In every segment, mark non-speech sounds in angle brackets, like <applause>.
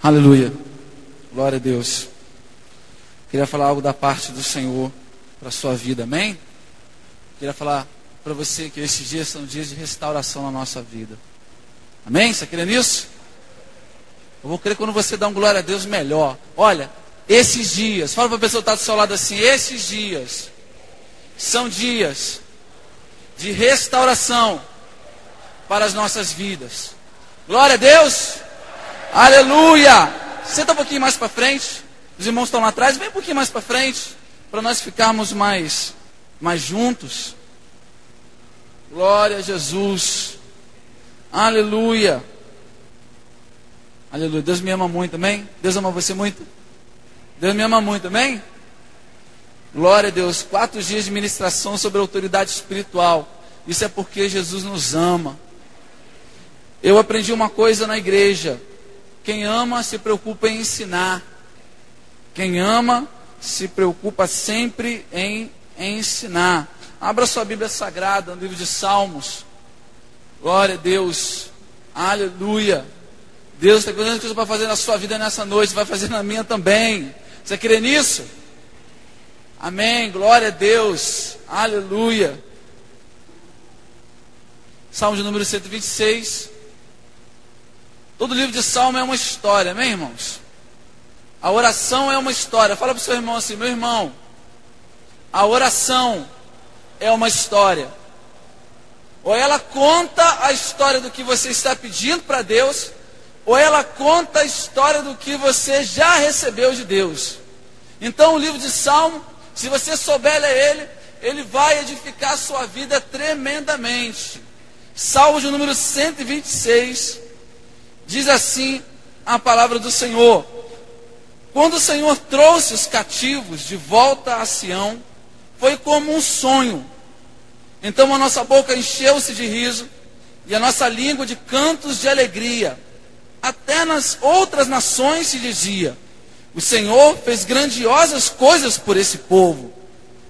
Aleluia. Glória a Deus. Queria falar algo da parte do Senhor para a sua vida, amém? Queria falar para você que esses dias são dias de restauração na nossa vida. Amém? Você crê nisso? Eu vou crer quando você dá um glória a Deus melhor. Olha, esses dias, fala para a pessoa que está do seu lado assim: esses dias são dias de restauração para as nossas vidas. Glória a Deus! Aleluia! Senta um pouquinho mais para frente. Os irmãos estão lá atrás, vem um pouquinho mais para frente, para nós ficarmos mais, mais juntos. Glória a Jesus. Aleluia. Aleluia. Deus me ama muito, amém? Deus ama você muito? Deus me ama muito, amém? Glória a Deus. Quatro dias de ministração sobre autoridade espiritual. Isso é porque Jesus nos ama. Eu aprendi uma coisa na igreja. Quem ama se preocupa em ensinar. Quem ama se preocupa sempre em, ensinar. Abra sua Bíblia Sagrada no livro de Salmos. Glória a Deus. Aleluia. Deus tem coisas para fazer na sua vida nessa noite, vai fazer na minha também. Você crê nisso? Amém. Glória a Deus. Aleluia. Salmo de número 126. Todo livro de Salmo é uma história, amém, irmãos? A oração é uma história. Fala para o seu irmão assim, meu irmão, a oração é uma história. Ou ela conta a história do que você está pedindo para Deus, ou ela conta a história do que você já recebeu de Deus. Então, o livro de Salmo, se você souber ler ele, ele vai edificar a sua vida tremendamente. Salmo de número 126 diz assim a palavra do Senhor: Quando o Senhor trouxe os cativos de volta a Sião, foi como um sonho. Então a nossa boca encheu-se de riso e a nossa língua de cantos de alegria. Até nas outras nações se dizia: O Senhor fez grandiosas coisas por esse povo.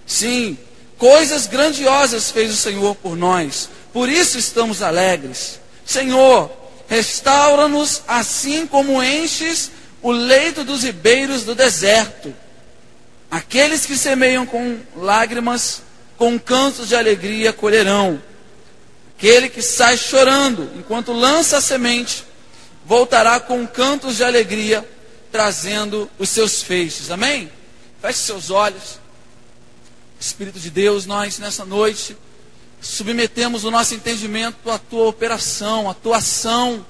Sim, coisas grandiosas fez o Senhor por nós. Por isso estamos alegres. Senhor, Restaura-nos assim como enches o leito dos ribeiros do deserto. Aqueles que semeiam com lágrimas, com cantos de alegria colherão. Aquele que sai chorando enquanto lança a semente, voltará com cantos de alegria, trazendo os seus feixes. Amém? Feche seus olhos. Espírito de Deus, nós nessa noite submetemos o nosso entendimento à tua operação, à tua ação.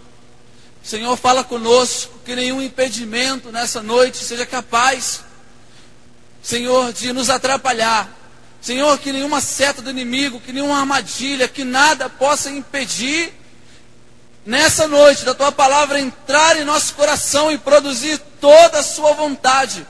Senhor, fala conosco, que nenhum impedimento nessa noite seja capaz, Senhor, de nos atrapalhar. Senhor, que nenhuma seta do inimigo, que nenhuma armadilha, que nada possa impedir nessa noite da tua palavra entrar em nosso coração e produzir toda a sua vontade.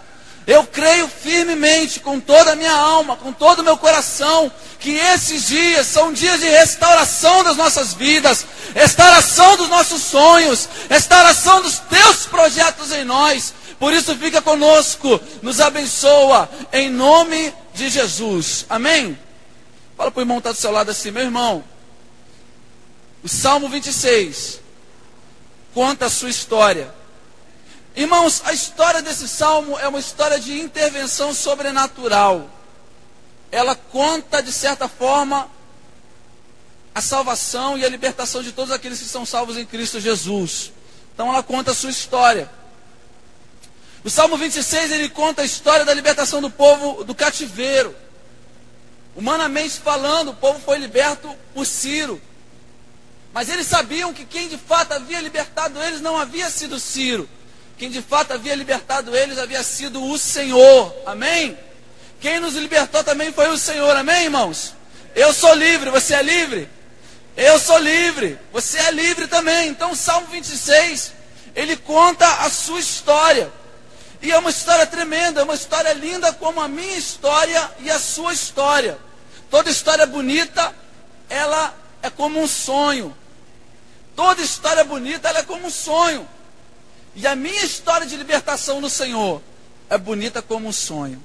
Eu creio firmemente, com toda a minha alma, com todo o meu coração, que esses dias são dias de restauração das nossas vidas, restauração dos nossos sonhos, restauração dos teus projetos em nós. Por isso, fica conosco, nos abençoa, em nome de Jesus. Amém? Fala para o irmão que está do seu lado assim, meu irmão. O Salmo 26 conta a sua história. Irmãos, a história desse salmo é uma história de intervenção sobrenatural. Ela conta, de certa forma, a salvação e a libertação de todos aqueles que são salvos em Cristo Jesus. Então ela conta a sua história. O Salmo 26 ele conta a história da libertação do povo do cativeiro. Humanamente falando, o povo foi liberto por Ciro. Mas eles sabiam que quem de fato havia libertado eles não havia sido Ciro. Quem de fato havia libertado eles havia sido o Senhor. Amém? Quem nos libertou também foi o Senhor. Amém, irmãos? Eu sou livre, você é livre? Eu sou livre, você é livre também. Então, Salmo 26, ele conta a sua história. E é uma história tremenda, é uma história linda como a minha história e a sua história. Toda história bonita, ela é como um sonho. Toda história bonita, ela é como um sonho. E a minha história de libertação no Senhor é bonita como um sonho.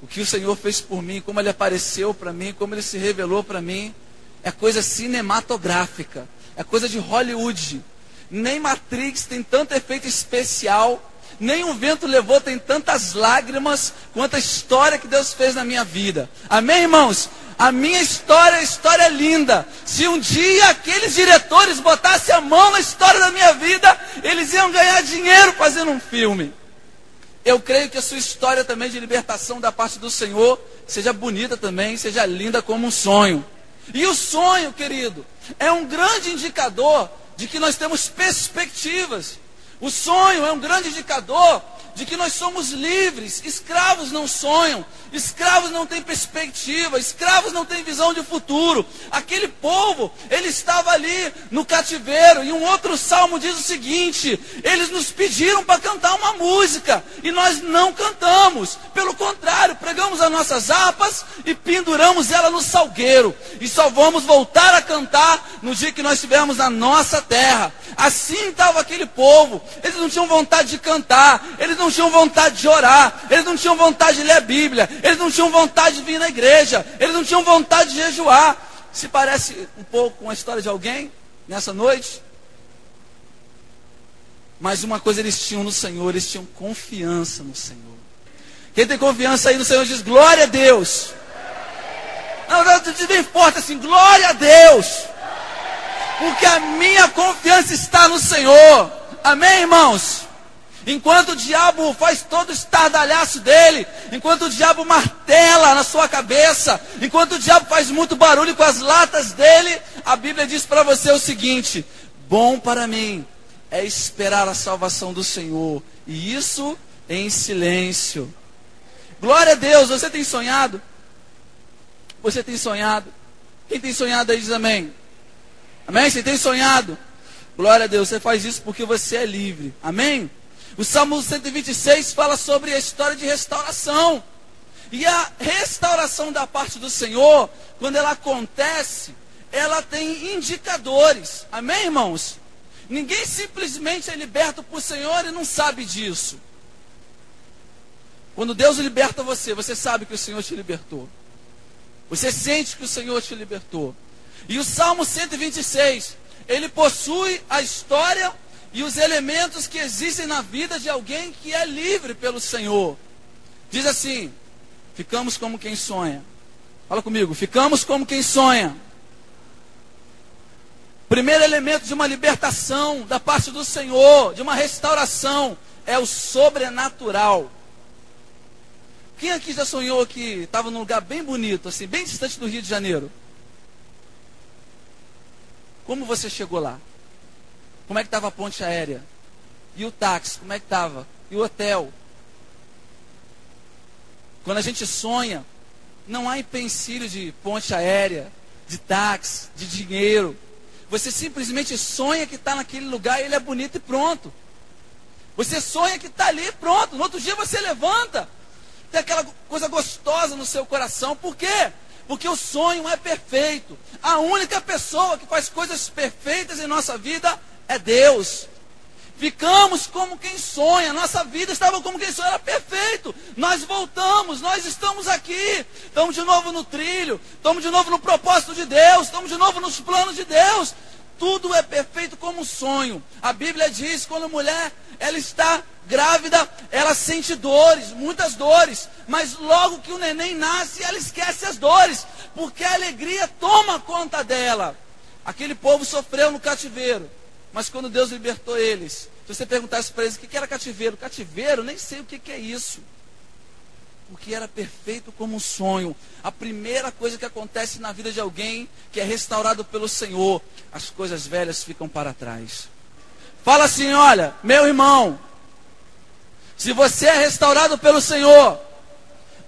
O que o Senhor fez por mim, como Ele apareceu para mim, como Ele se revelou para mim, é coisa cinematográfica, é coisa de Hollywood. nem Matrix tem tanto efeito especial, nem o vento levou tem tantas lágrimas quanto a história que Deus fez na minha vida. Amém, irmãos? A minha história é história linda. Se um dia aqueles diretores botassem a mão na história da minha vida, eles iam ganhar dinheiro fazendo um filme. Eu creio que a sua história também de libertação da parte do Senhor seja bonita também, seja linda como um sonho. E o sonho, querido, é um grande indicador de que nós temos perspectivas. O sonho é um grande indicador de que nós somos livres. Escravos não sonham, escravos não têm perspectiva, escravos não têm visão de futuro. Aquele povo, ele estava ali no cativeiro, e um outro salmo diz o seguinte: eles nos pediram para cantar uma música, e nós não cantamos. Pelo contrário, pregamos as nossas harpas e penduramos ela no salgueiro, e só vamos voltar a cantar no dia que nós estivermos na nossa terra. Assim estava aquele povo, eles não tinham vontade de cantar, eles não tinham vontade de orar, eles não tinham vontade de ler a Bíblia, eles não tinham vontade de vir na igreja, eles não tinham vontade de jejuar. Se parece um pouco com a história de alguém nessa noite? Mas uma coisa eles tinham no Senhor, eles tinham confiança no Senhor. Quem tem confiança aí no Senhor diz glória a Deus. Não, não, diz bem assim, glória a Deus. Porque a minha confiança está no Senhor. Amém, irmãos? Enquanto o diabo faz todo o estardalhaço dele, enquanto o diabo martela na sua cabeça, enquanto o diabo faz muito barulho com as latas dele, a Bíblia diz para você o seguinte: bom para mim é esperar a salvação do Senhor, e isso em silêncio. Glória a Deus, você tem sonhado? Você tem sonhado? Quem tem sonhado aí diz amém. Amém? Você tem sonhado? Glória a Deus, você faz isso porque você é livre. Amém? O Salmo 126 fala sobre a história de restauração. E a restauração da parte do Senhor, quando ela acontece, ela tem indicadores. Amém, irmãos? Ninguém simplesmente é liberto por Senhor e não sabe disso. Quando Deus liberta você, você sabe que o Senhor te libertou. Você sente que o Senhor te libertou. E o Salmo 126, ele possui a história e os elementos que existem na vida de alguém que é livre pelo Senhor. Diz assim: ficamos como quem sonha. Fala comigo, ficamos como quem sonha. Primeiro elemento de uma libertação da parte do Senhor, de uma restauração, é o sobrenatural. Quem aqui já sonhou que estava num lugar bem bonito, assim, bem distante do Rio de Janeiro? Como você chegou lá? Como é que estava a ponte aérea? E o táxi, como é que estava? E o hotel? Quando a gente sonha, não há empecilho de ponte aérea, de táxi, de dinheiro. Você simplesmente sonha que está naquele lugar e ele é bonito e pronto. Você sonha que está ali pronto. No outro dia você levanta. Tem aquela coisa gostosa no seu coração. Por quê? Porque o sonho é perfeito. A única pessoa que faz coisas perfeitas em nossa vida é Deus. Ficamos como quem sonha, nossa vida estava como quem sonha, era perfeito. Nós voltamos, nós estamos aqui, estamos de novo no trilho, estamos de novo no propósito de Deus, estamos de novo nos planos de Deus. Tudo é perfeito como um sonho. A Bíblia diz: quando a mulher ela está grávida, ela sente dores, muitas dores, mas logo que o neném nasce, ela esquece as dores, porque a alegria toma conta dela. Aquele povo sofreu no cativeiro mas quando Deus libertou eles, se você perguntasse para eles o que era cativeiro, cativeiro, nem sei o que é isso. O que era perfeito como um sonho. A primeira coisa que acontece na vida de alguém que é restaurado pelo Senhor, as coisas velhas ficam para trás. Fala assim: olha, meu irmão, se você é restaurado pelo Senhor,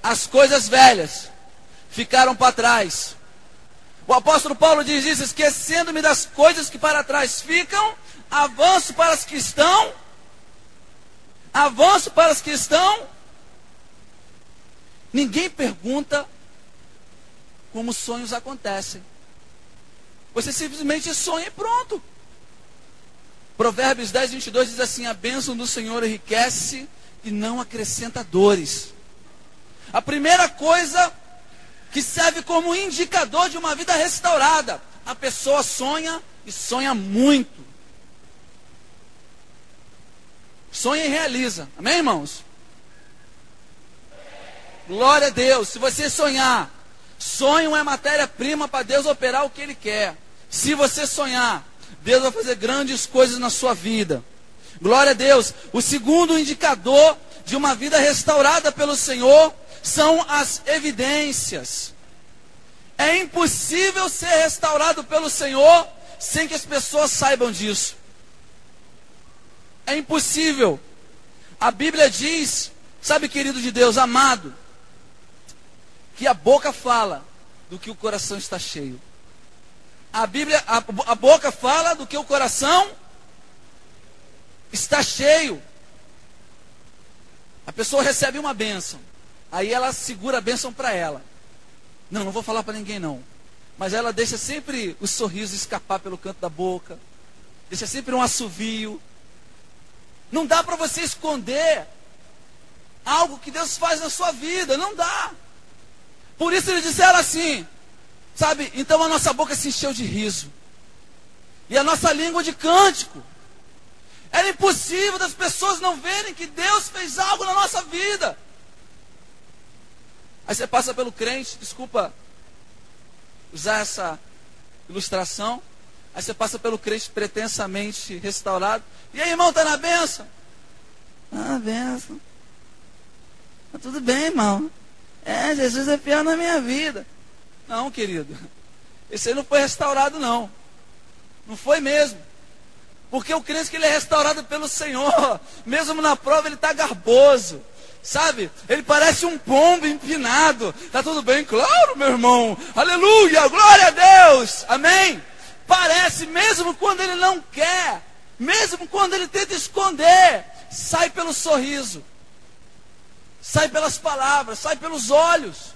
as coisas velhas ficaram para trás. O apóstolo Paulo diz isso: esquecendo-me das coisas que para trás ficam, avanço para as que estão, avanço para as que estão. Ninguém pergunta como sonhos acontecem. Você simplesmente sonha e pronto. Provérbios 10, 22 diz assim: A bênção do Senhor enriquece e não acrescenta dores. A primeira coisa que serve como indicador de uma vida restaurada. A pessoa sonha e sonha muito. Sonha e realiza. Amém, irmãos? Glória a Deus. Se você sonhar, sonho é matéria-prima para Deus operar o que Ele quer. Se você sonhar, Deus vai fazer grandes coisas na sua vida. Glória a Deus. O segundo indicador de uma vida restaurada pelo Senhor são as evidências. É impossível ser restaurado pelo Senhor sem que as pessoas saibam disso. É impossível. A Bíblia diz, sabe, querido de Deus, amado, que a boca fala do que o coração está cheio. A Bíblia, a, a boca fala do que o coração está cheio. A pessoa recebe uma bênção. Aí ela segura a bênção para ela. Não, não vou falar para ninguém não. Mas ela deixa sempre o sorriso escapar pelo canto da boca. Deixa sempre um assovio. Não dá para você esconder algo que Deus faz na sua vida. Não dá. Por isso eles disseram assim, sabe? Então a nossa boca se encheu de riso. E a nossa língua de cântico. Era impossível das pessoas não verem que Deus fez algo na nossa vida. Aí você passa pelo crente, desculpa usar essa ilustração. Aí você passa pelo crente pretensamente restaurado. E aí, irmão, tá na benção? Ah, benção. Tá tudo bem, irmão. É, Jesus é fiel na minha vida. Não, querido. Esse aí não foi restaurado, não. Não foi mesmo. Porque o crente que ele é restaurado pelo Senhor, mesmo na prova ele está garboso. Sabe? Ele parece um pombo empinado. Tá tudo bem? Claro, meu irmão. Aleluia, glória a Deus. Amém? Parece, mesmo quando ele não quer, mesmo quando ele tenta esconder, sai pelo sorriso, sai pelas palavras, sai pelos olhos.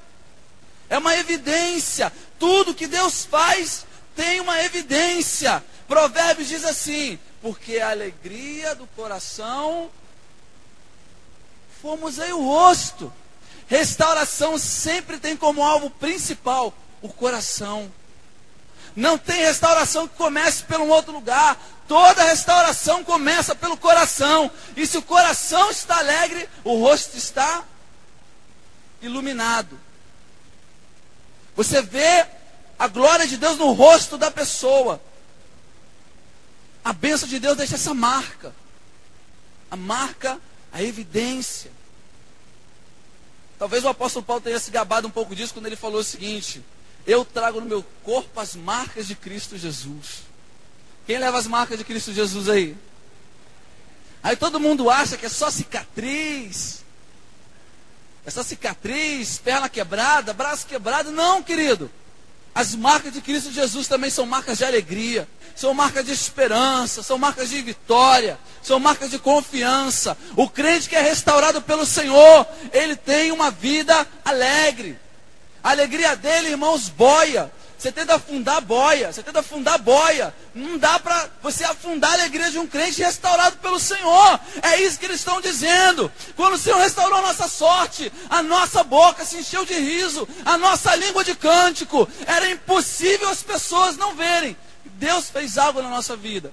É uma evidência. Tudo que Deus faz tem uma evidência. Provérbios diz assim: porque a alegria do coração fomos aí o rosto. Restauração sempre tem como alvo principal o coração. Não tem restauração que comece um outro lugar. Toda restauração começa pelo coração. E se o coração está alegre, o rosto está iluminado. Você vê a glória de Deus no rosto da pessoa. A bênção de Deus deixa essa marca. A marca, a evidência. Talvez o apóstolo Paulo tenha se gabado um pouco disso quando ele falou o seguinte: Eu trago no meu corpo as marcas de Cristo Jesus. Quem leva as marcas de Cristo Jesus aí? Aí todo mundo acha que é só cicatriz. É só cicatriz, perna quebrada, braço quebrado. Não, querido. As marcas de Cristo Jesus também são marcas de alegria, são marcas de esperança, são marcas de vitória, são marcas de confiança. O crente que é restaurado pelo Senhor, ele tem uma vida alegre. A alegria dele, irmãos, boia. Você tenta afundar boia, você tenta afundar boia. Não dá para você afundar a alegria de um crente restaurado pelo Senhor. É isso que eles estão dizendo. Quando o Senhor restaurou a nossa sorte, a nossa boca se encheu de riso, a nossa língua de cântico. Era impossível as pessoas não verem. Deus fez algo na nossa vida.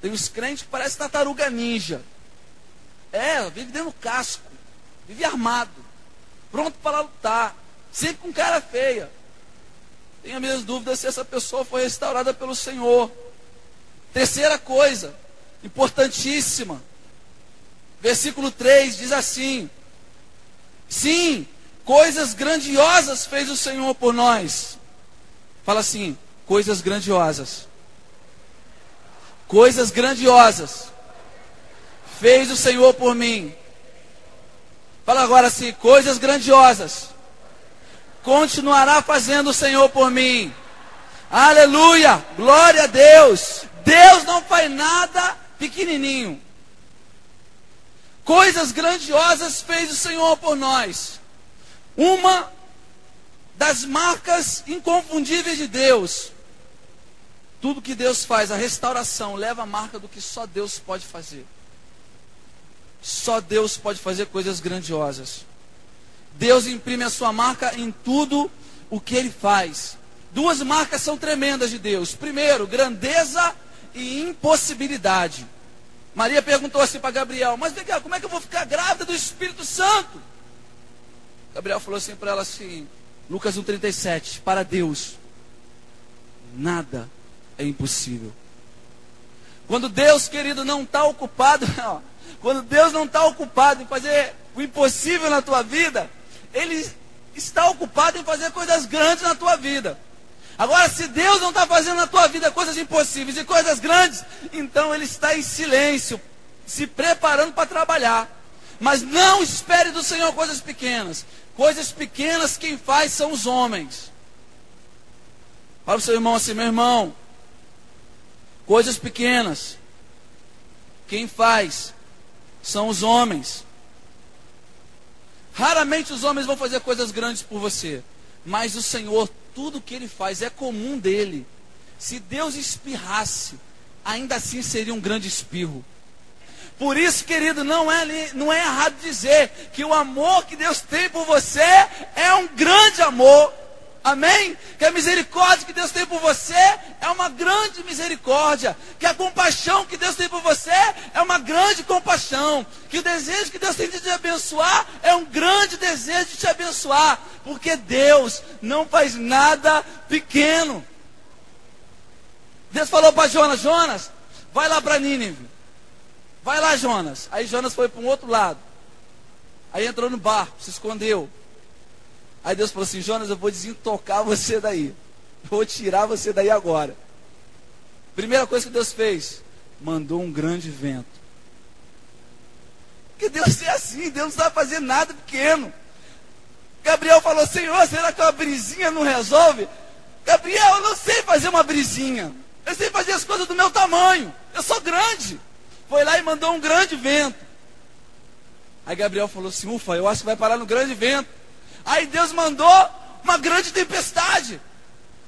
Tem uns crentes que parecem tartaruga ninja. É, vive dentro do casco, vive armado, pronto para lutar, sempre com cara feia. Tenho minhas dúvidas se essa pessoa foi restaurada pelo Senhor. Terceira coisa, importantíssima. Versículo 3 diz assim: Sim, coisas grandiosas fez o Senhor por nós. Fala assim: coisas grandiosas. Coisas grandiosas fez o Senhor por mim. Fala agora assim: coisas grandiosas continuará fazendo o Senhor por mim. Aleluia! Glória a Deus! Deus não faz nada pequenininho. Coisas grandiosas fez o Senhor por nós. Uma das marcas inconfundíveis de Deus. Tudo que Deus faz, a restauração, leva a marca do que só Deus pode fazer. Só Deus pode fazer coisas grandiosas. Deus imprime a sua marca em tudo o que ele faz. Duas marcas são tremendas de Deus. Primeiro, grandeza e impossibilidade. Maria perguntou assim para Gabriel: Mas vem cá, como é que eu vou ficar grávida do Espírito Santo? Gabriel falou assim para ela assim, Lucas 1,37, para Deus, nada é impossível. Quando Deus, querido, não está ocupado, <laughs> ó, quando Deus não está ocupado em fazer o impossível na tua vida, Ele está ocupado em fazer coisas grandes na tua vida. Agora, se Deus não está fazendo na tua vida coisas impossíveis e coisas grandes, então Ele está em silêncio, se preparando para trabalhar. Mas não espere do Senhor coisas pequenas. Coisas pequenas quem faz são os homens. Fala para o seu irmão assim, meu irmão. Coisas pequenas. Quem faz são os homens. Raramente os homens vão fazer coisas grandes por você. Mas o Senhor, tudo que Ele faz é comum dele. Se Deus espirrasse, ainda assim seria um grande espirro. Por isso, querido, não é, não é errado dizer que o amor que Deus tem por você é um grande amor. Amém? Que a misericórdia que Deus tem por você é uma grande misericórdia. Que a compaixão que Deus tem por você é uma grande compaixão. Que o desejo que Deus tem de te abençoar é um grande desejo de te abençoar. Porque Deus não faz nada pequeno. Deus falou para Jonas: Jonas, vai lá para Nínive. Vai lá, Jonas. Aí Jonas foi para um outro lado. Aí entrou no barco, se escondeu. Aí Deus falou assim: Jonas, eu vou desintocar você daí. Vou tirar você daí agora. Primeira coisa que Deus fez: mandou um grande vento. Porque Deus é assim, Deus não sabe fazer nada pequeno. Gabriel falou: Senhor, será que uma brisinha não resolve? Gabriel, eu não sei fazer uma brisinha. Eu sei fazer as coisas do meu tamanho. Eu sou grande foi lá e mandou um grande vento. Aí Gabriel falou assim: Ufa, eu acho que vai parar no grande vento. Aí Deus mandou uma grande tempestade.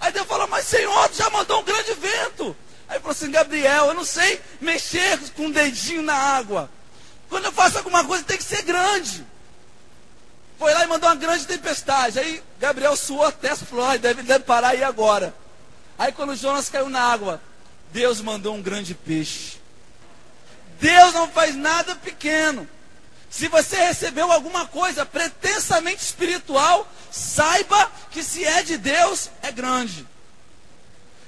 Aí Deus falou: Mas Senhor, já mandou um grande vento. Aí falou assim: Gabriel, eu não sei mexer com um dedinho na água. Quando eu faço alguma coisa tem que ser grande. Foi lá e mandou uma grande tempestade. Aí Gabriel suou a testa e falou: deve, deve parar aí agora. Aí quando Jonas caiu na água, Deus mandou um grande peixe. Deus não faz nada pequeno. Se você recebeu alguma coisa pretensamente espiritual, saiba que se é de Deus, é grande.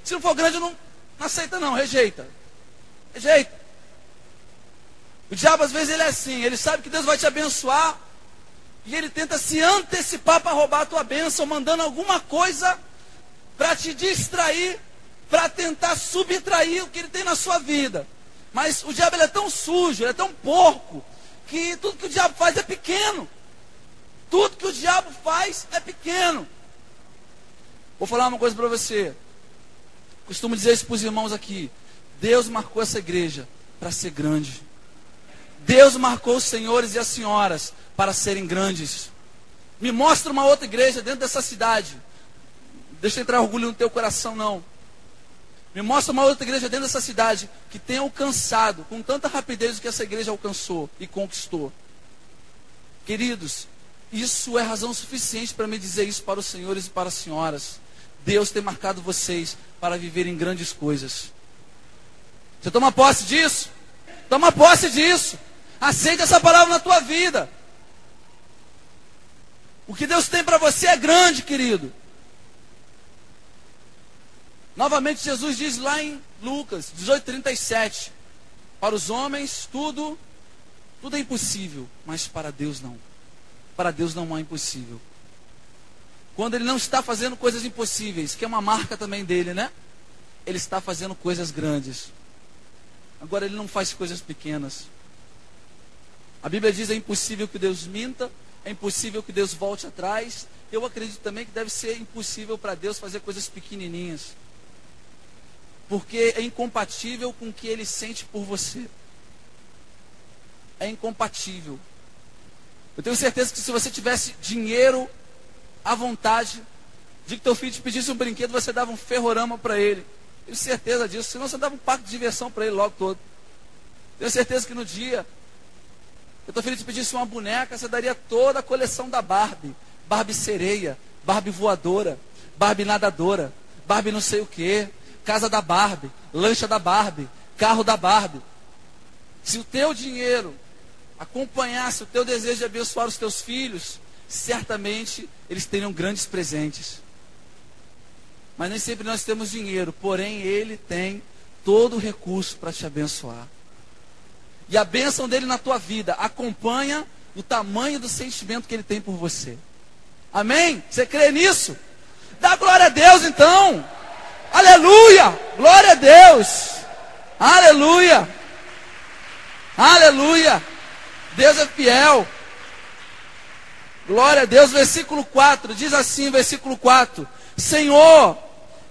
Se não for grande, não, não aceita não, rejeita. Rejeita. O diabo às vezes ele é assim, ele sabe que Deus vai te abençoar e ele tenta se antecipar para roubar a tua bênção, mandando alguma coisa para te distrair, para tentar subtrair o que ele tem na sua vida. Mas o diabo é tão sujo, é tão porco, que tudo que o diabo faz é pequeno. Tudo que o diabo faz é pequeno. Vou falar uma coisa para você. Costumo dizer isso para os irmãos aqui. Deus marcou essa igreja para ser grande. Deus marcou os senhores e as senhoras para serem grandes. Me mostra uma outra igreja dentro dessa cidade. Deixa entrar orgulho no teu coração, não. Me mostra uma outra igreja dentro dessa cidade que tenha alcançado com tanta rapidez o que essa igreja alcançou e conquistou. Queridos, isso é razão suficiente para me dizer isso para os senhores e para as senhoras. Deus tem marcado vocês para viverem grandes coisas. Você toma posse disso? Toma posse disso. Aceita essa palavra na tua vida. O que Deus tem para você é grande, querido. Novamente Jesus diz lá em Lucas 18:37, para os homens tudo tudo é impossível, mas para Deus não. Para Deus não é impossível. Quando ele não está fazendo coisas impossíveis, que é uma marca também dele, né? Ele está fazendo coisas grandes. Agora ele não faz coisas pequenas. A Bíblia diz é impossível que Deus minta, é impossível que Deus volte atrás. Eu acredito também que deve ser impossível para Deus fazer coisas pequenininhas porque é incompatível com o que ele sente por você. É incompatível. Eu tenho certeza que se você tivesse dinheiro à vontade, de que teu filho te pedisse um brinquedo, você dava um ferrorama para ele. Tenho certeza disso. Senão você dava um parque de diversão para ele logo todo. Tenho certeza que no dia que teu filho te pedisse uma boneca, você daria toda a coleção da Barbie. Barbie sereia, Barbie voadora, Barbie nadadora, Barbie não sei o que, casa da Barbie, lancha da Barbie, carro da Barbie. Se o teu dinheiro acompanhasse o teu desejo de abençoar os teus filhos, certamente eles teriam grandes presentes. Mas nem sempre nós temos dinheiro, porém Ele tem todo o recurso para te abençoar. E a bênção dele na tua vida acompanha o tamanho do sentimento que ele tem por você. Amém? Você crê nisso? Dá glória a Deus então. Aleluia! Glória a Deus! Aleluia! Aleluia! Deus é fiel. Glória a Deus. Versículo 4 diz assim: versículo 4: Senhor,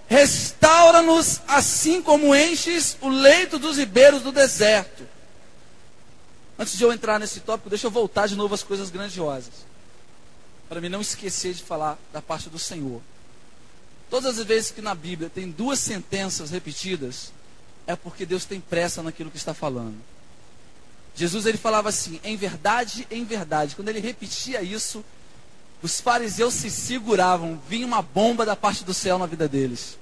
restaura-nos assim como enches o leito dos ribeiros do deserto. Antes de eu entrar nesse tópico, deixa eu voltar de novo às coisas grandiosas. Para mim não esquecer de falar da parte do Senhor. Todas as vezes que na Bíblia tem duas sentenças repetidas, é porque Deus tem pressa naquilo que está falando. Jesus ele falava assim, em verdade, em verdade. Quando ele repetia isso, os fariseus se seguravam, vinha uma bomba da parte do céu na vida deles.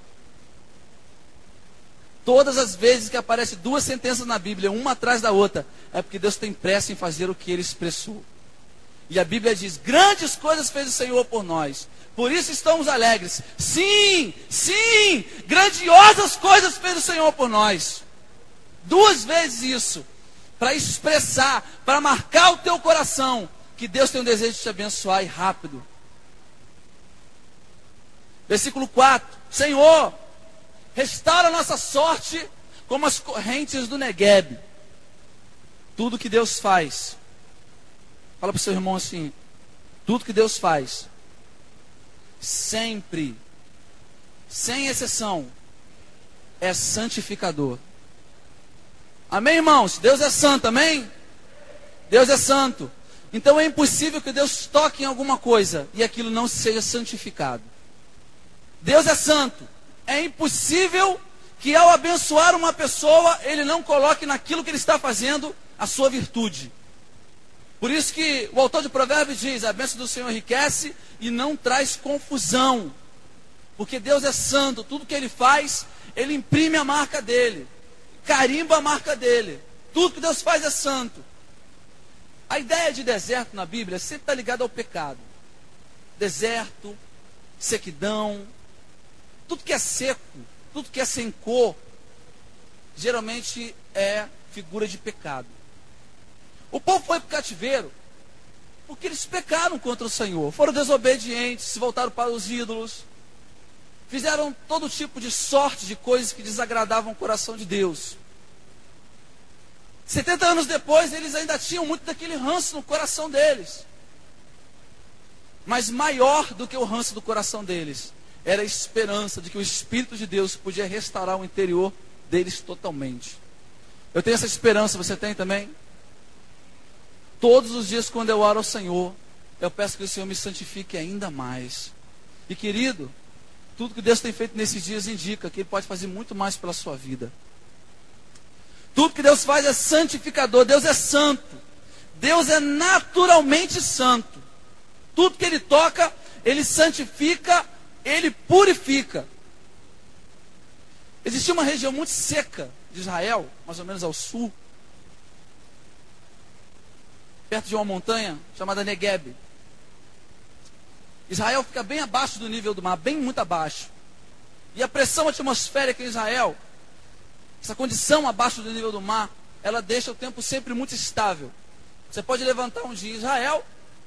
Todas as vezes que aparece duas sentenças na Bíblia, uma atrás da outra, é porque Deus tem pressa em fazer o que ele expressou. E a Bíblia diz: grandes coisas fez o Senhor por nós. Por isso estamos alegres. Sim, sim, grandiosas coisas fez o Senhor por nós. Duas vezes isso, para expressar, para marcar o teu coração que Deus tem um desejo de te abençoar e rápido. Versículo 4: Senhor, restaura nossa sorte como as correntes do Negueb. Tudo que Deus faz. Fala para o seu irmão assim: tudo que Deus faz, sempre, sem exceção, é santificador. Amém, irmãos? Deus é santo, amém? Deus é santo. Então é impossível que Deus toque em alguma coisa e aquilo não seja santificado. Deus é santo. É impossível que ao abençoar uma pessoa, ele não coloque naquilo que ele está fazendo a sua virtude. Por isso que o autor de Provérbios diz: a bênção do Senhor enriquece e não traz confusão. Porque Deus é santo, tudo que ele faz, ele imprime a marca dele, carimba a marca dele. Tudo que Deus faz é santo. A ideia de deserto na Bíblia sempre está ligada ao pecado. Deserto, sequidão, tudo que é seco, tudo que é sem cor, geralmente é figura de pecado. O povo foi para o cativeiro porque eles pecaram contra o Senhor, foram desobedientes, se voltaram para os ídolos, fizeram todo tipo de sorte de coisas que desagradavam o coração de Deus. 70 anos depois, eles ainda tinham muito daquele ranço no coração deles. Mas maior do que o ranço do coração deles era a esperança de que o Espírito de Deus podia restaurar o interior deles totalmente. Eu tenho essa esperança, você tem também? Todos os dias, quando eu oro ao Senhor, eu peço que o Senhor me santifique ainda mais. E querido, tudo que Deus tem feito nesses dias indica que Ele pode fazer muito mais pela sua vida. Tudo que Deus faz é santificador. Deus é santo. Deus é naturalmente santo. Tudo que Ele toca, Ele santifica, Ele purifica. Existia uma região muito seca de Israel, mais ou menos ao sul, perto de uma montanha chamada Negueb. Israel fica bem abaixo do nível do mar, bem muito abaixo. E a pressão atmosférica em Israel essa condição abaixo do nível do mar, ela deixa o tempo sempre muito estável. Você pode levantar um dia em Israel,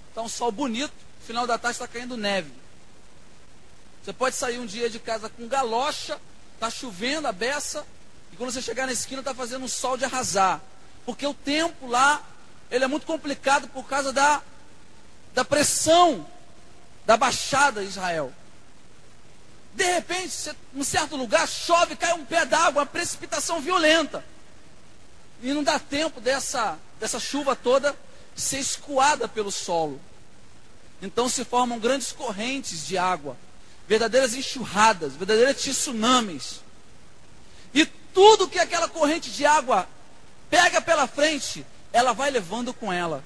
está um sol bonito, no final da tarde está caindo neve. Você pode sair um dia de casa com galocha, está chovendo a beça, e quando você chegar na esquina está fazendo um sol de arrasar. Porque o tempo lá, ele é muito complicado por causa da, da pressão da baixada de Israel. De repente, em certo lugar, chove, cai um pé d'água, uma precipitação violenta. E não dá tempo dessa, dessa chuva toda ser escoada pelo solo. Então se formam grandes correntes de água, verdadeiras enxurradas, verdadeiras tsunamis. E tudo que aquela corrente de água pega pela frente, ela vai levando com ela.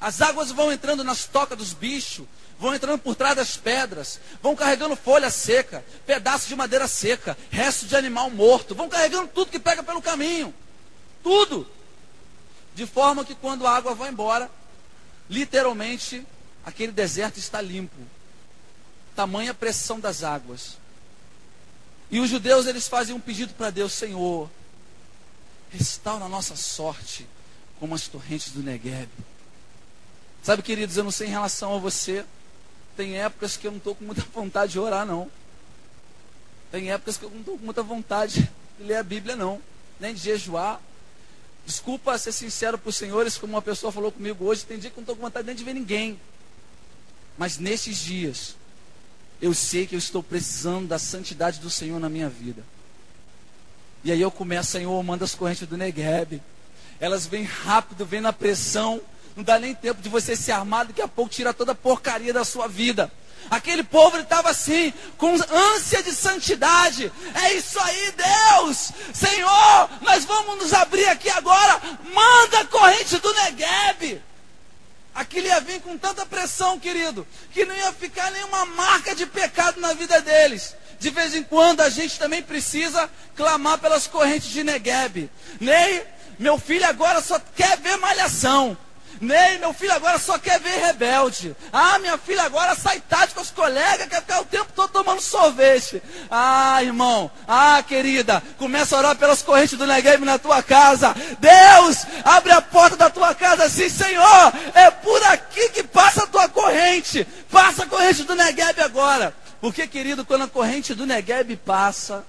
As águas vão entrando nas tocas dos bichos, vão entrando por trás das pedras, vão carregando folha seca, pedaços de madeira seca, restos de animal morto, vão carregando tudo que pega pelo caminho. Tudo. De forma que quando a água vai embora, literalmente aquele deserto está limpo. Tamanha pressão das águas. E os judeus eles fazem um pedido para Deus, Senhor, restaura a nossa sorte como as torrentes do Negueb. Sabe, queridos, eu não sei em relação a você, tem épocas que eu não estou com muita vontade de orar, não. Tem épocas que eu não estou com muita vontade de ler a Bíblia, não. Nem de jejuar. Desculpa ser sincero para os senhores, como uma pessoa falou comigo hoje, tem dia que eu não estou com vontade nem de ver ninguém. Mas nesses dias, eu sei que eu estou precisando da santidade do Senhor na minha vida. E aí eu começo, Senhor, manda as correntes do Negueb. Elas vêm rápido, vêm na pressão. Não dá nem tempo de você se armar, daqui a pouco tira toda a porcaria da sua vida. Aquele povo estava assim, com ânsia de santidade. É isso aí, Deus! Senhor, nós vamos nos abrir aqui agora. Manda a corrente do Negueb. Aquilo ia vir com tanta pressão, querido, que não ia ficar nenhuma marca de pecado na vida deles. De vez em quando a gente também precisa clamar pelas correntes de Negueb. Ney, meu filho agora só quer ver malhação. Ney, meu filho agora só quer ver rebelde. Ah, minha filha agora sai tarde com os colegas, quer ficar o tempo todo tomando sorvete. Ah, irmão, ah, querida, começa a orar pelas correntes do Negev na tua casa. Deus, abre a porta da tua casa assim, Senhor, é por aqui que passa a tua corrente. Passa a corrente do Negev agora. Porque, querido, quando a corrente do Negev passa,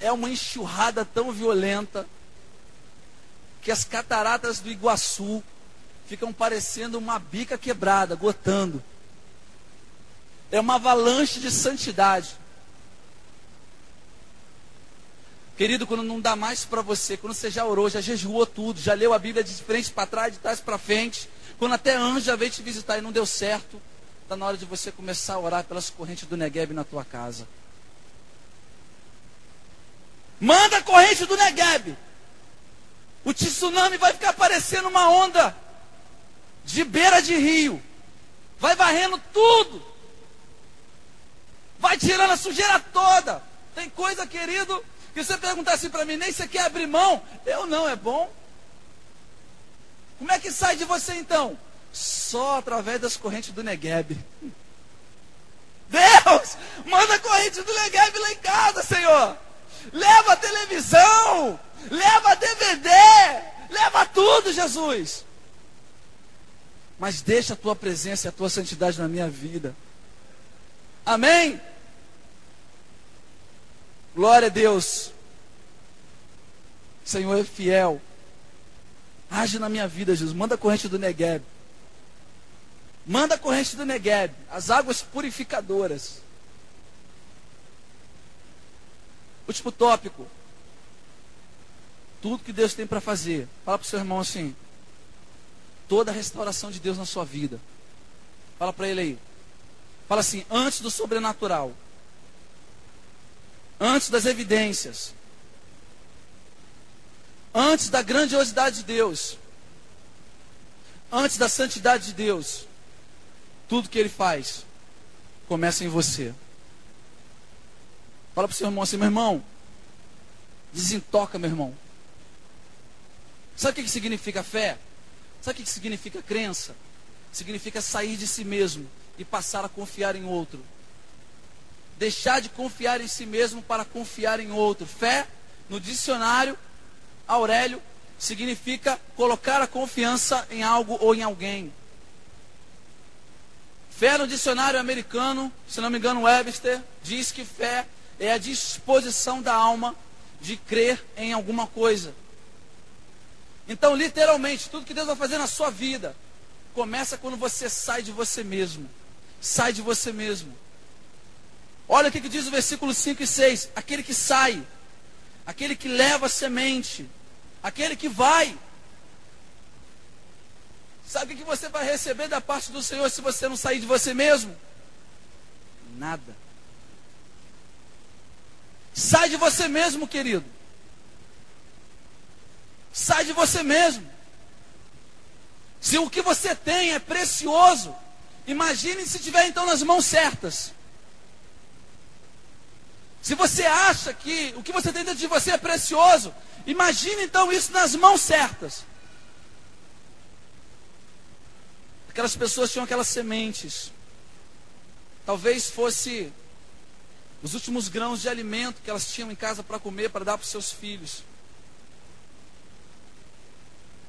é uma enxurrada tão violenta que as cataratas do Iguaçu ficam parecendo uma bica quebrada, gotando. É uma avalanche de santidade. Querido, quando não dá mais para você, quando você já orou, já jejuou tudo, já leu a Bíblia de frente para trás, de trás para frente, quando até anjo já veio te visitar e não deu certo, está na hora de você começar a orar pelas correntes do Negueb na tua casa. Manda a corrente do Negueb. O tsunami vai ficar parecendo uma onda de beira de rio. Vai varrendo tudo. Vai tirando a sujeira toda. Tem coisa, querido, que você perguntar assim para mim, nem você quer abrir mão? Eu não, é bom. Como é que sai de você então? Só através das correntes do Negueb. Deus, manda a corrente do Negueb lá em casa, Senhor. Leva a televisão, leva DVD, leva tudo, Jesus. Mas deixa a tua presença e a tua santidade na minha vida. Amém? Glória a Deus. Senhor é fiel. Age na minha vida, Jesus. Manda a corrente do Negueb. Manda a corrente do Negueb. As águas purificadoras. Último tópico tudo que Deus tem para fazer. Fala para o seu irmão assim. Toda a restauração de Deus na sua vida. Fala para ele aí. Fala assim, antes do sobrenatural. Antes das evidências. Antes da grandiosidade de Deus. Antes da santidade de Deus. Tudo que ele faz começa em você. Fala para o seu irmão assim, meu irmão. Desentoca, meu irmão. Sabe o que significa fé? Sabe o que significa crença? Significa sair de si mesmo e passar a confiar em outro. Deixar de confiar em si mesmo para confiar em outro. Fé, no dicionário Aurélio, significa colocar a confiança em algo ou em alguém. Fé no dicionário americano, se não me engano, Webster, diz que fé é a disposição da alma de crer em alguma coisa. Então, literalmente, tudo que Deus vai fazer na sua vida começa quando você sai de você mesmo. Sai de você mesmo. Olha o que, que diz o versículo 5 e 6. Aquele que sai, aquele que leva a semente, aquele que vai. Sabe o que você vai receber da parte do Senhor se você não sair de você mesmo? Nada. Sai de você mesmo, querido. Sai de você mesmo. Se o que você tem é precioso, imagine se tiver então nas mãos certas. Se você acha que o que você tem dentro de você é precioso, imagine então isso nas mãos certas. Aquelas pessoas tinham aquelas sementes. Talvez fosse os últimos grãos de alimento que elas tinham em casa para comer, para dar para os seus filhos.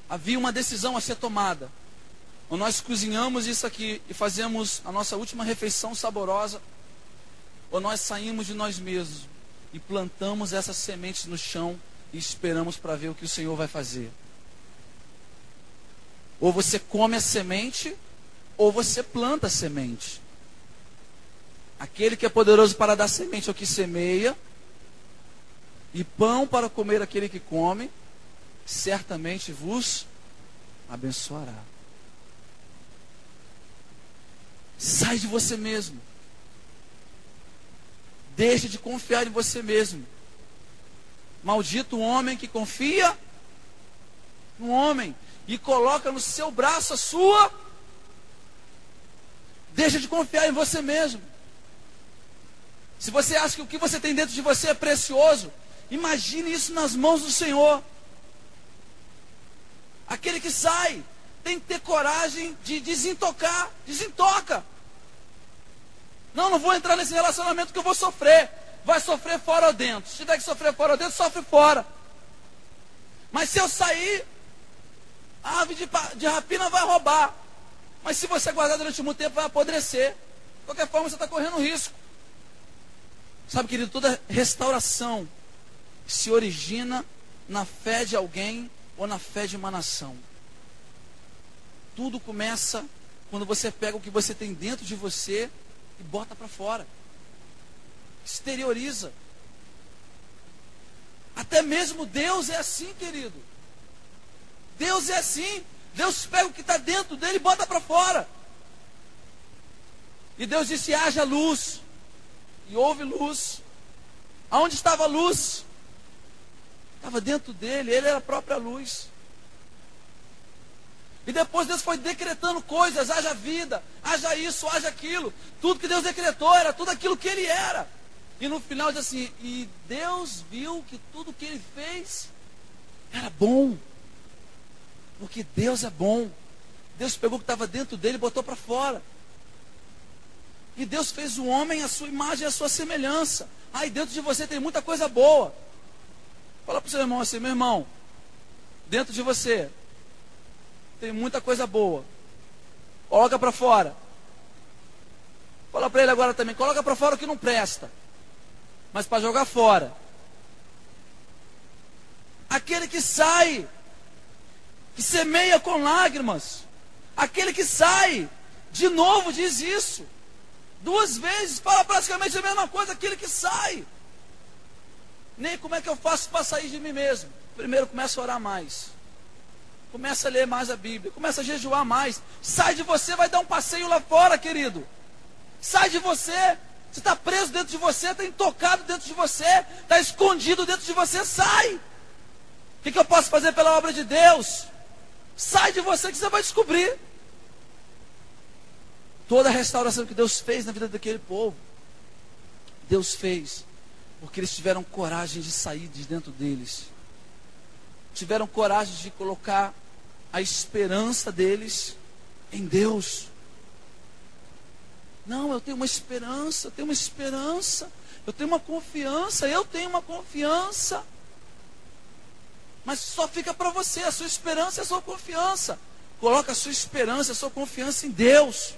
Havia uma decisão a ser tomada. Ou nós cozinhamos isso aqui e fazemos a nossa última refeição saborosa ou nós saímos de nós mesmos e plantamos essas sementes no chão e esperamos para ver o que o Senhor vai fazer. Ou você come a semente, ou você planta a semente. Aquele que é poderoso para dar semente é o que semeia, e pão para comer aquele que come, certamente vos abençoará. Sai de você mesmo. Deixe de confiar em você mesmo. Maldito o homem que confia no homem e coloca no seu braço a sua. Deixa de confiar em você mesmo. Se você acha que o que você tem dentro de você é precioso, imagine isso nas mãos do Senhor. Aquele que sai tem que ter coragem de desintocar, desintoca. Não, não vou entrar nesse relacionamento que eu vou sofrer. Vai sofrer fora ou dentro. Se tiver que sofrer fora ou dentro, sofre fora. Mas se eu sair, a ave de, de rapina vai roubar. Mas se você guardar durante muito tempo, vai apodrecer. De qualquer forma, você está correndo risco. Sabe, querido, toda restauração se origina na fé de alguém ou na fé de uma nação. Tudo começa quando você pega o que você tem dentro de você e bota para fora. Exterioriza. Até mesmo Deus é assim, querido. Deus é assim. Deus pega o que está dentro dele e bota para fora. E Deus disse: haja luz. E houve luz. Aonde estava a luz? Estava dentro dele, ele era a própria luz. E depois Deus foi decretando coisas, haja vida, haja isso, haja aquilo. Tudo que Deus decretou era tudo aquilo que ele era. E no final diz assim: e Deus viu que tudo que ele fez era bom. Porque Deus é bom. Deus pegou o que estava dentro dele e botou para fora. E Deus fez o homem a sua imagem e a sua semelhança. Aí dentro de você tem muita coisa boa. Fala para o seu irmão assim, meu irmão, dentro de você tem muita coisa boa. Coloca para fora. Fala para ele agora também, coloca para fora o que não presta. Mas para jogar fora. Aquele que sai, que semeia com lágrimas. Aquele que sai, de novo diz isso. Duas vezes, fala praticamente a mesma coisa, aquele que sai. Nem como é que eu faço para sair de mim mesmo. Primeiro começa a orar mais. Começa a ler mais a Bíblia, começa a jejuar mais. Sai de você, vai dar um passeio lá fora, querido. Sai de você. Você está preso dentro de você, está intocado dentro de você, está escondido dentro de você. Sai. O que, que eu posso fazer pela obra de Deus? Sai de você que você vai descobrir. Toda a restauração que Deus fez na vida daquele povo, Deus fez porque eles tiveram coragem de sair de dentro deles tiveram coragem de colocar a esperança deles em Deus. Não, eu tenho uma esperança, eu tenho uma esperança, eu tenho uma confiança, eu tenho uma confiança. Mas só fica para você, a sua esperança é a sua confiança. Coloca a sua esperança, a sua confiança em Deus.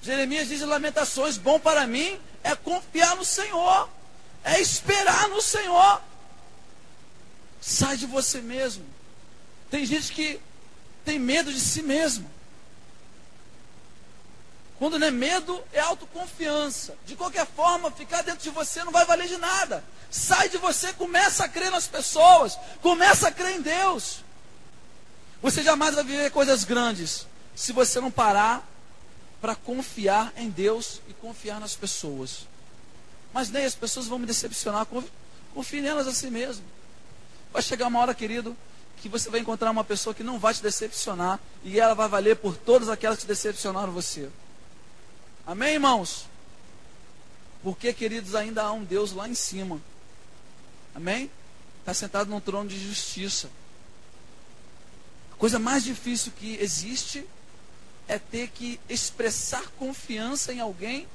Jeremias diz em Lamentações: bom para mim é confiar no Senhor, é esperar no Senhor. Sai de você mesmo. Tem gente que tem medo de si mesmo. Quando não é medo, é autoconfiança. De qualquer forma, ficar dentro de você não vai valer de nada. Sai de você, começa a crer nas pessoas, começa a crer em Deus. Você jamais vai viver coisas grandes se você não parar para confiar em Deus e confiar nas pessoas. Mas nem as pessoas vão me decepcionar, confie nelas a si mesmo. Vai chegar uma hora, querido, que você vai encontrar uma pessoa que não vai te decepcionar e ela vai valer por todas aquelas que decepcionaram você. Amém, irmãos? Porque, queridos, ainda há um Deus lá em cima. Amém? Está sentado num trono de justiça. A coisa mais difícil que existe é ter que expressar confiança em alguém,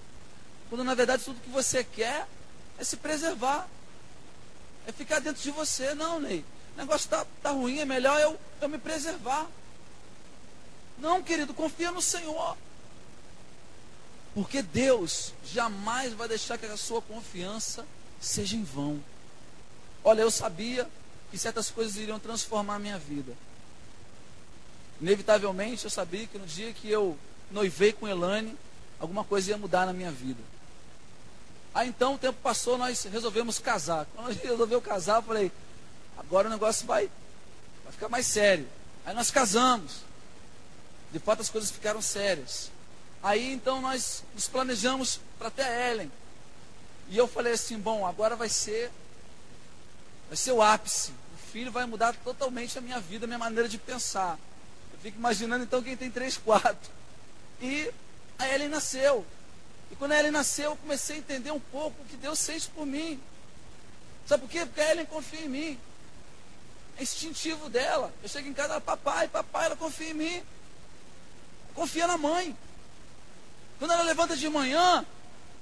quando na verdade tudo que você quer é se preservar. É ficar dentro de você. Não, Ney. O negócio está tá ruim, é melhor eu, eu me preservar. Não, querido, confia no Senhor. Porque Deus jamais vai deixar que a sua confiança seja em vão. Olha, eu sabia que certas coisas iriam transformar a minha vida. Inevitavelmente, eu sabia que no dia que eu noivei com Elane, alguma coisa ia mudar na minha vida. Aí então o tempo passou, nós resolvemos casar. Quando a gente resolveu casar, eu falei, agora o negócio vai, vai ficar mais sério. Aí nós casamos. De fato as coisas ficaram sérias. Aí então nós nos planejamos para até Ellen. E eu falei assim, bom, agora vai ser vai ser o ápice. O filho vai mudar totalmente a minha vida, a minha maneira de pensar. Eu fico imaginando então quem tem três, quatro. E a Ellen nasceu. E quando a Ellen nasceu, eu comecei a entender um pouco o que Deus fez por mim. Sabe por quê? Porque a Ellen confia em mim. É instintivo dela. Eu chego em casa, ela, papai, papai, ela confia em mim. Confia na mãe. Quando ela levanta de manhã,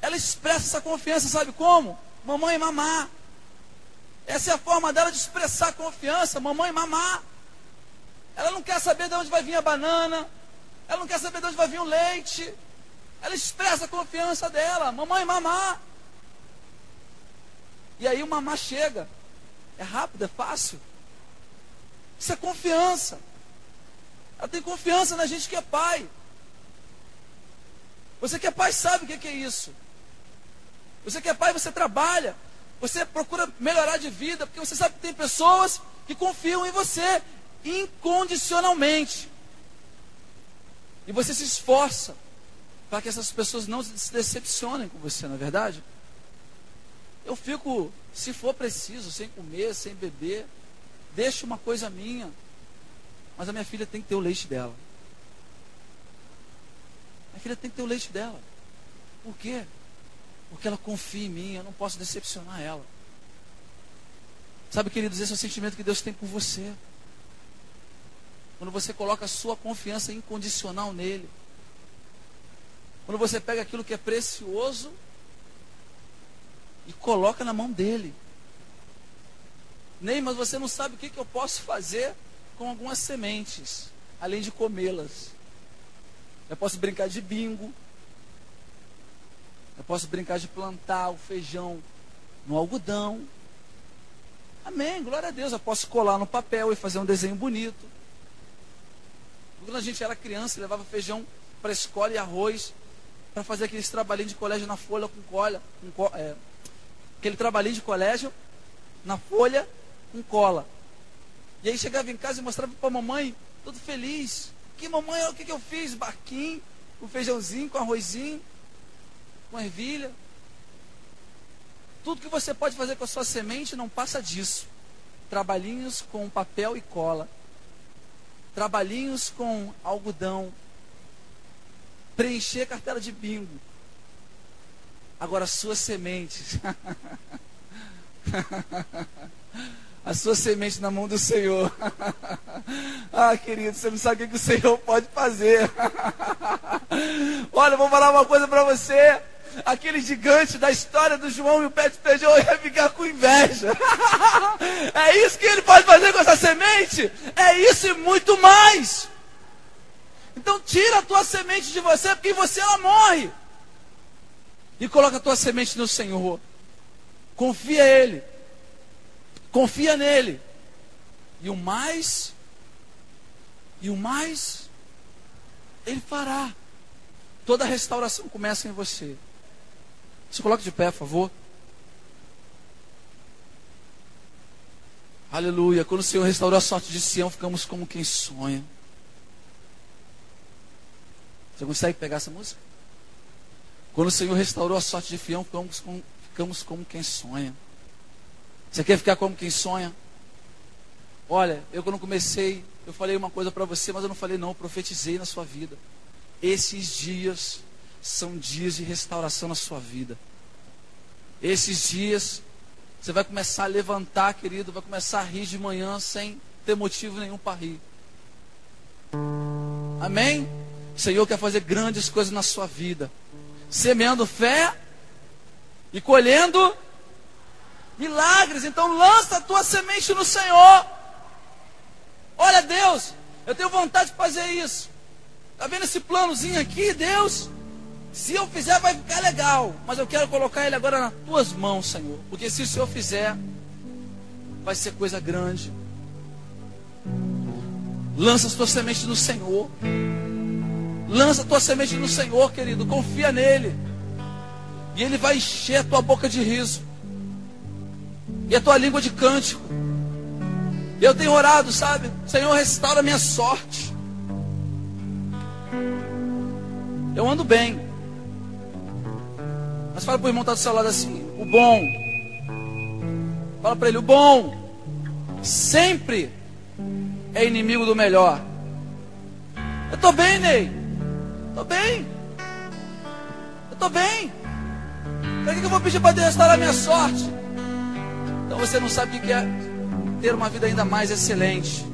ela expressa essa confiança, sabe como? Mamãe mamá. Essa é a forma dela de expressar confiança, mamãe mamá. Ela não quer saber de onde vai vir a banana. Ela não quer saber de onde vai vir o leite. Ela expressa a confiança dela, mamãe mamá. E aí o mamá chega. É rápido, é fácil. Isso é confiança. Ela tem confiança na gente que é pai. Você que é pai sabe o que é isso. Você que é pai, você trabalha. Você procura melhorar de vida, porque você sabe que tem pessoas que confiam em você incondicionalmente. E você se esforça para que essas pessoas não se decepcionem com você, na é verdade? Eu fico, se for preciso, sem comer, sem beber, deixo uma coisa minha, mas a minha filha tem que ter o leite dela. Filha tem que ter o leite dela. Por quê? Porque ela confia em mim, eu não posso decepcionar ela. Sabe, queridos, esse é o sentimento que Deus tem por você. Quando você coloca a sua confiança incondicional nele. Quando você pega aquilo que é precioso e coloca na mão dele. Nem, mas você não sabe o que, que eu posso fazer com algumas sementes, além de comê-las. Eu posso brincar de bingo. Eu posso brincar de plantar o feijão no algodão. Amém, glória a Deus. Eu posso colar no papel e fazer um desenho bonito. Quando a gente era criança, levava feijão para a escola e arroz para fazer aqueles trabalhinhos de colégio na folha com cola. Com, é, aquele trabalhinho de colégio na folha com cola. E aí chegava em casa e mostrava para a mamãe, todo feliz. Que mamãe, o que, que eu fiz? Barquinho, com feijãozinho, com arrozinho, com ervilha. Tudo que você pode fazer com a sua semente não passa disso. Trabalhinhos com papel e cola. Trabalhinhos com algodão preencher cartela de bingo. Agora, as suas sementes. <laughs> a sua semente na mão do Senhor. <laughs> ah, querido, você não sabe o que o Senhor pode fazer. <laughs> Olha, eu vou falar uma coisa para você. Aquele gigante da história do João e o pé de feijão ia ficar com inveja. <laughs> é isso que ele pode fazer com essa semente? É isso e muito mais. Então tira a tua semente de você, porque você ela morre. E coloca a tua semente no Senhor. Confia Ele. Confia nele. E o mais, e o mais, Ele fará. Toda restauração começa em você. Se coloque de pé, por favor. Aleluia. Quando o Senhor restaurou a sorte de Sião, ficamos como quem sonha. Você consegue pegar essa música? Quando o Senhor restaurou a sorte de Fião, ficamos, com, ficamos como quem sonha. Você quer ficar como quem sonha? Olha, eu quando comecei, eu falei uma coisa para você, mas eu não falei não, eu profetizei na sua vida. Esses dias são dias de restauração na sua vida. Esses dias, você vai começar a levantar, querido, vai começar a rir de manhã sem ter motivo nenhum para rir. Amém? O Senhor quer fazer grandes coisas na sua vida. Semeando fé e colhendo milagres. Então lança a tua semente no Senhor. Olha, Deus, eu tenho vontade de fazer isso. Está vendo esse planozinho aqui, Deus? Se eu fizer, vai ficar legal. Mas eu quero colocar ele agora nas tuas mãos, Senhor. Porque se o Senhor fizer, vai ser coisa grande. Lança as tuas sementes no Senhor. Lança a tua semente no Senhor, querido. Confia nele. E ele vai encher a tua boca de riso. E a tua língua de cântico. Eu tenho orado, sabe? Senhor, restaura a minha sorte. Eu ando bem. Mas fala para o irmão que está do seu lado assim: o bom. Fala para ele: o bom sempre é inimigo do melhor. Eu estou bem, Ney. Estou bem. Eu estou bem. Para que eu vou pedir para Deus restaurar a minha sorte? Então você não sabe o que é ter uma vida ainda mais excelente.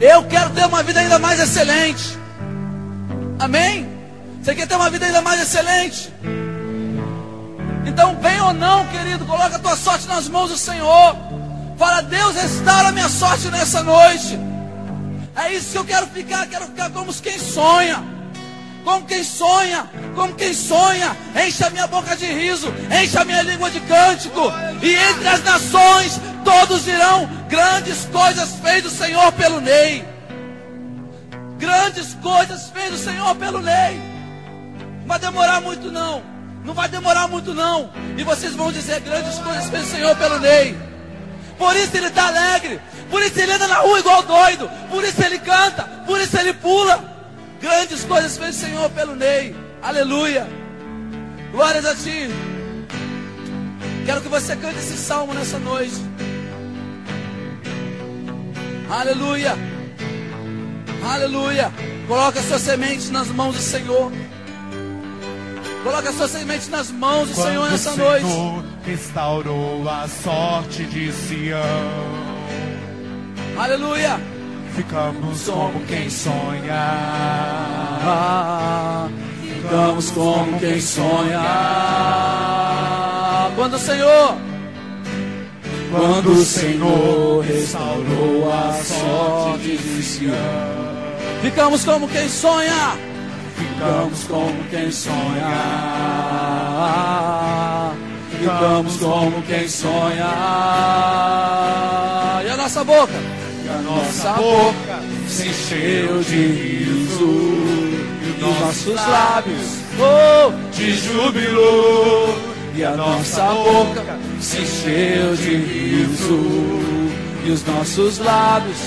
Eu quero ter uma vida ainda mais excelente. Amém? Você quer ter uma vida ainda mais excelente? Então, vem ou não, querido, coloca a tua sorte nas mãos do Senhor. Fala, Deus, restaura a minha sorte nessa noite. É isso que eu quero ficar, quero ficar como quem sonha. Como quem sonha, como quem sonha, enche a minha boca de riso, enche a minha língua de cântico, e entre as nações todos dirão: grandes coisas fez o Senhor pelo Ney. Grandes coisas fez o Senhor pelo Ney vai demorar muito não. Não vai demorar muito não. E vocês vão dizer grandes coisas fez o Senhor pelo Ney. Por isso ele está alegre. Por isso ele anda na rua igual doido. Por isso ele canta. Por isso ele pula. Grandes coisas fez o Senhor pelo Ney. Aleluia. Glórias a ti. Quero que você cante esse salmo nessa noite. Aleluia. Aleluia. Coloca suas sementes nas mãos do Senhor. Coloca a sua semente nas mãos do Quando Senhor nessa o Senhor noite. restaurou a sorte de Sião. Aleluia. Ficamos como quem sonha. Ficamos como quem sonha. Quando o Senhor, Quando o Senhor restaurou a sorte de Sião. ficamos como quem sonha. Ficamos como quem sonha. Ficamos como quem sonha. E a nossa boca? Nossa boca se encheu de riso. E os nossos lábios Oh, de júbilo. E a nossa boca se encheu de riso. E os nossos lábios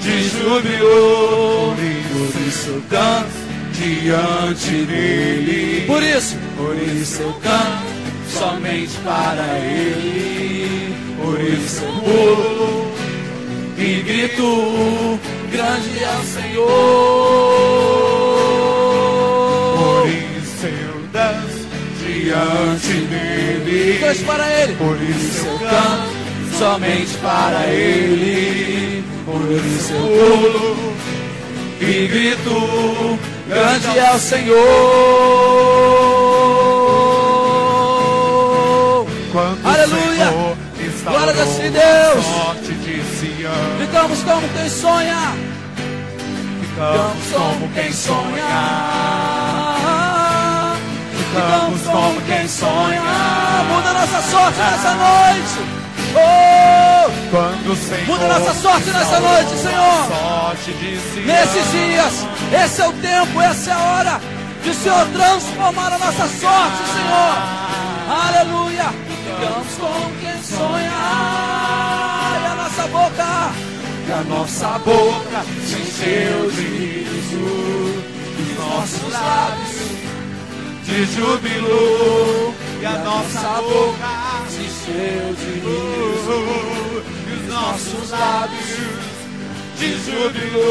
de júbilo. Por isso eu canto diante dele. Por isso, Por isso eu canto somente para ele. Por isso eu pulo e grito, grande é o por Senhor. isso eu danço diante dele. Cante para Ele. Por isso eu canto Somente para Ele. por isso eu pulo E grito, grande é o Senhor. quando Aleluia. Glórias a Deus. Ficamos como quem sonha. Ficamos como quem sonha. Ficamos como quem sonha. Muda nossa sorte nessa noite. Oh, Quando Senhor Muda nossa sorte nessa noite, Senhor. sorte nesses dias, esse é o tempo, essa é a hora de o Senhor transformar a nossa sorte, Senhor. Aleluia. Ficamos como quem sonha. Boca. E a nossa boca se encheu de riso. E os nossos lábios de júbilo. E a nossa boca se encheu de riso. E os nossos lábios de júbilo.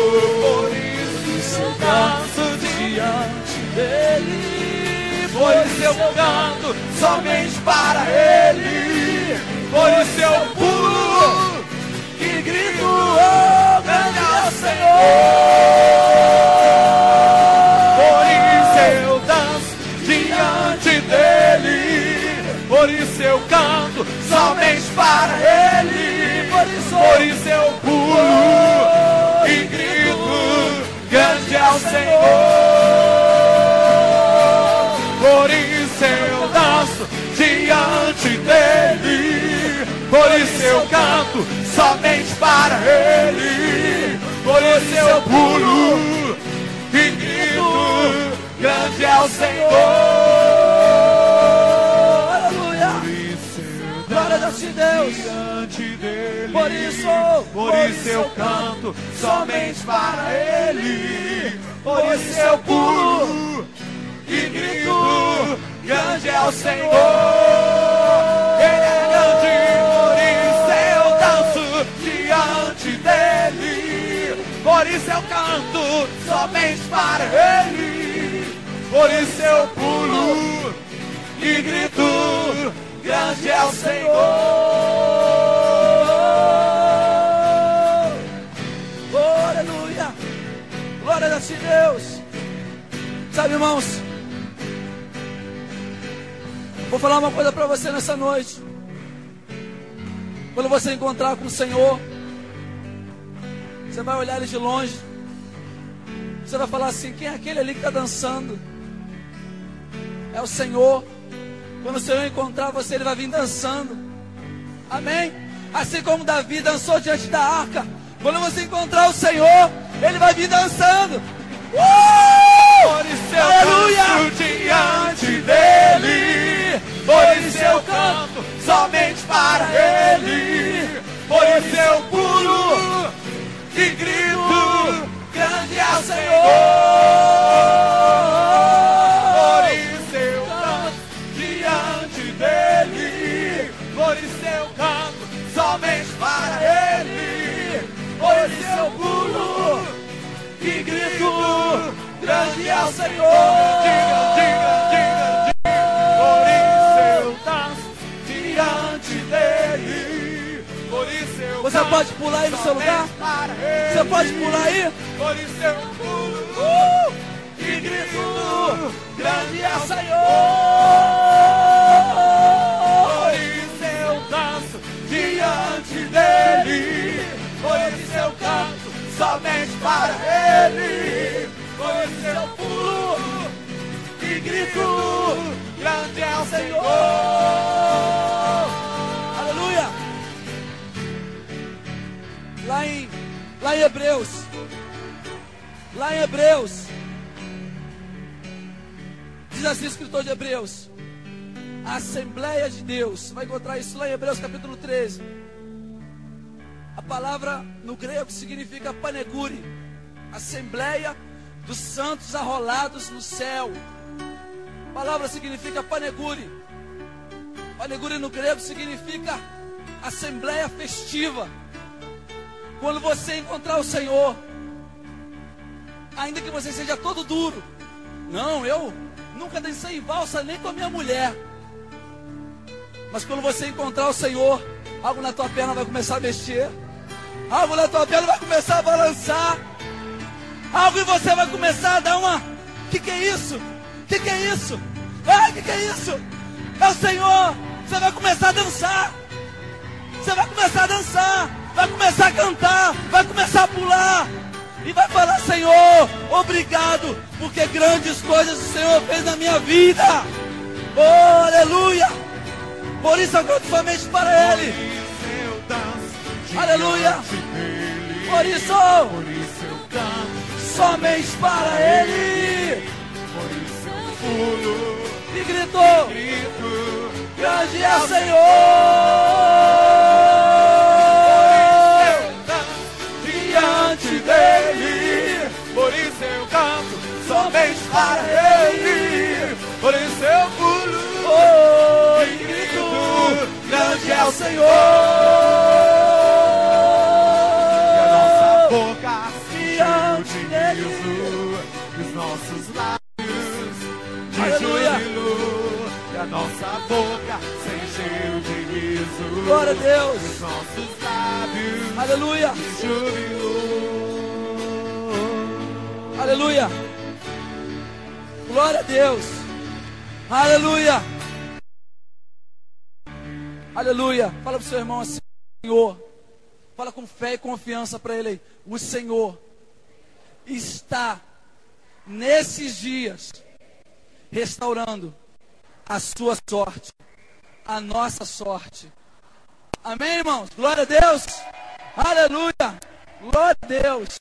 Por isso eu canto diante dele. Por isso eu canto somente para Ele. Por isso eu pulo grito, oh, grande é o Senhor. Por isso eu danço diante dele. Por isso eu canto somente para Ele. Por isso, por isso eu pulo ele. Por isso eu pulo e grito: Grande é o Senhor. Aleluia. Por Glória a ti, Deus. diante dele. Por isso, por isso eu canto somente para ele. Por isso eu pulo e grito: Grande é o Senhor. Somente para ele. Por isso eu pulo e grito: Grande é o Senhor. Aleluia. Glória a Deus. Sabe, irmãos, vou falar uma coisa para você nessa noite. Quando você encontrar com o Senhor, você vai olhar ele de longe. Você vai falar assim: quem é aquele ali que está dançando? É o Senhor. Quando o Senhor encontrar você, ele vai vir dançando. Amém? Assim como Davi dançou diante da arca. Quando você encontrar o Senhor, ele vai vir dançando. Uh! Aleluia! canto diante dele. Por isso eu canto somente para ele. Por isso eu pulo e grito: Senhor. Por isso eu canto diante dele. Por isso eu canto somente para ele. Por isso eu pulo e grito: Grande é o Senhor. Diga, diga, diga, diga. Por isso eu danço diante dele. Você pode pular aí no seu lugar? Você pode pular aí? Por e grito: Grande é o Senhor. Por isso eu danço diante dele. Por isso eu canto somente para ele. Por isso eu pulo e grito: Grande é o Senhor. Aleluia! Lá em, lá em Hebreus, lá em Hebreus, diz assim escritor de Hebreus, a Assembleia de Deus, vai encontrar isso lá em Hebreus capítulo 13. A palavra no grego significa panegure, Assembleia dos santos arrolados no céu. A palavra significa panegure. Panegure no grego significa assembleia festiva. Quando você encontrar o Senhor, ainda que você seja todo duro, não, eu nunca dancei em valsa nem com a minha mulher. Mas quando você encontrar o Senhor, algo na tua perna vai começar a mexer, algo na tua perna vai começar a balançar, algo em você vai começar a dar uma. Que que é isso? Que que é isso? Ai, que que é isso? É o Senhor. Você vai começar a dançar. Você vai começar a dançar. Vai começar a cantar. Vai começar a pular. E vai falar, Senhor, obrigado, porque grandes coisas o Senhor fez na minha vida. Oh, aleluia. Por isso eu canto somente para Ele. Aleluia. Por isso, Por isso eu canto, somente para Ele. por isso eu pulo, E gritou, grito, grande é o Senhor. para ele, por seu pulo oh, e grito, grande é o Senhor. A nossa boca se de riso, os nossos lábios de júbilo, e a nossa boca se de riso. Glória a Deus. Os nossos lábios, aleluia, de júbilo. Aleluia. Glória a Deus. Aleluia. Aleluia. Fala pro seu irmão assim, Senhor. Fala com fé e confiança para ele aí. O Senhor está nesses dias restaurando a sua sorte, a nossa sorte. Amém, irmãos? Glória a Deus. Aleluia. Glória a Deus.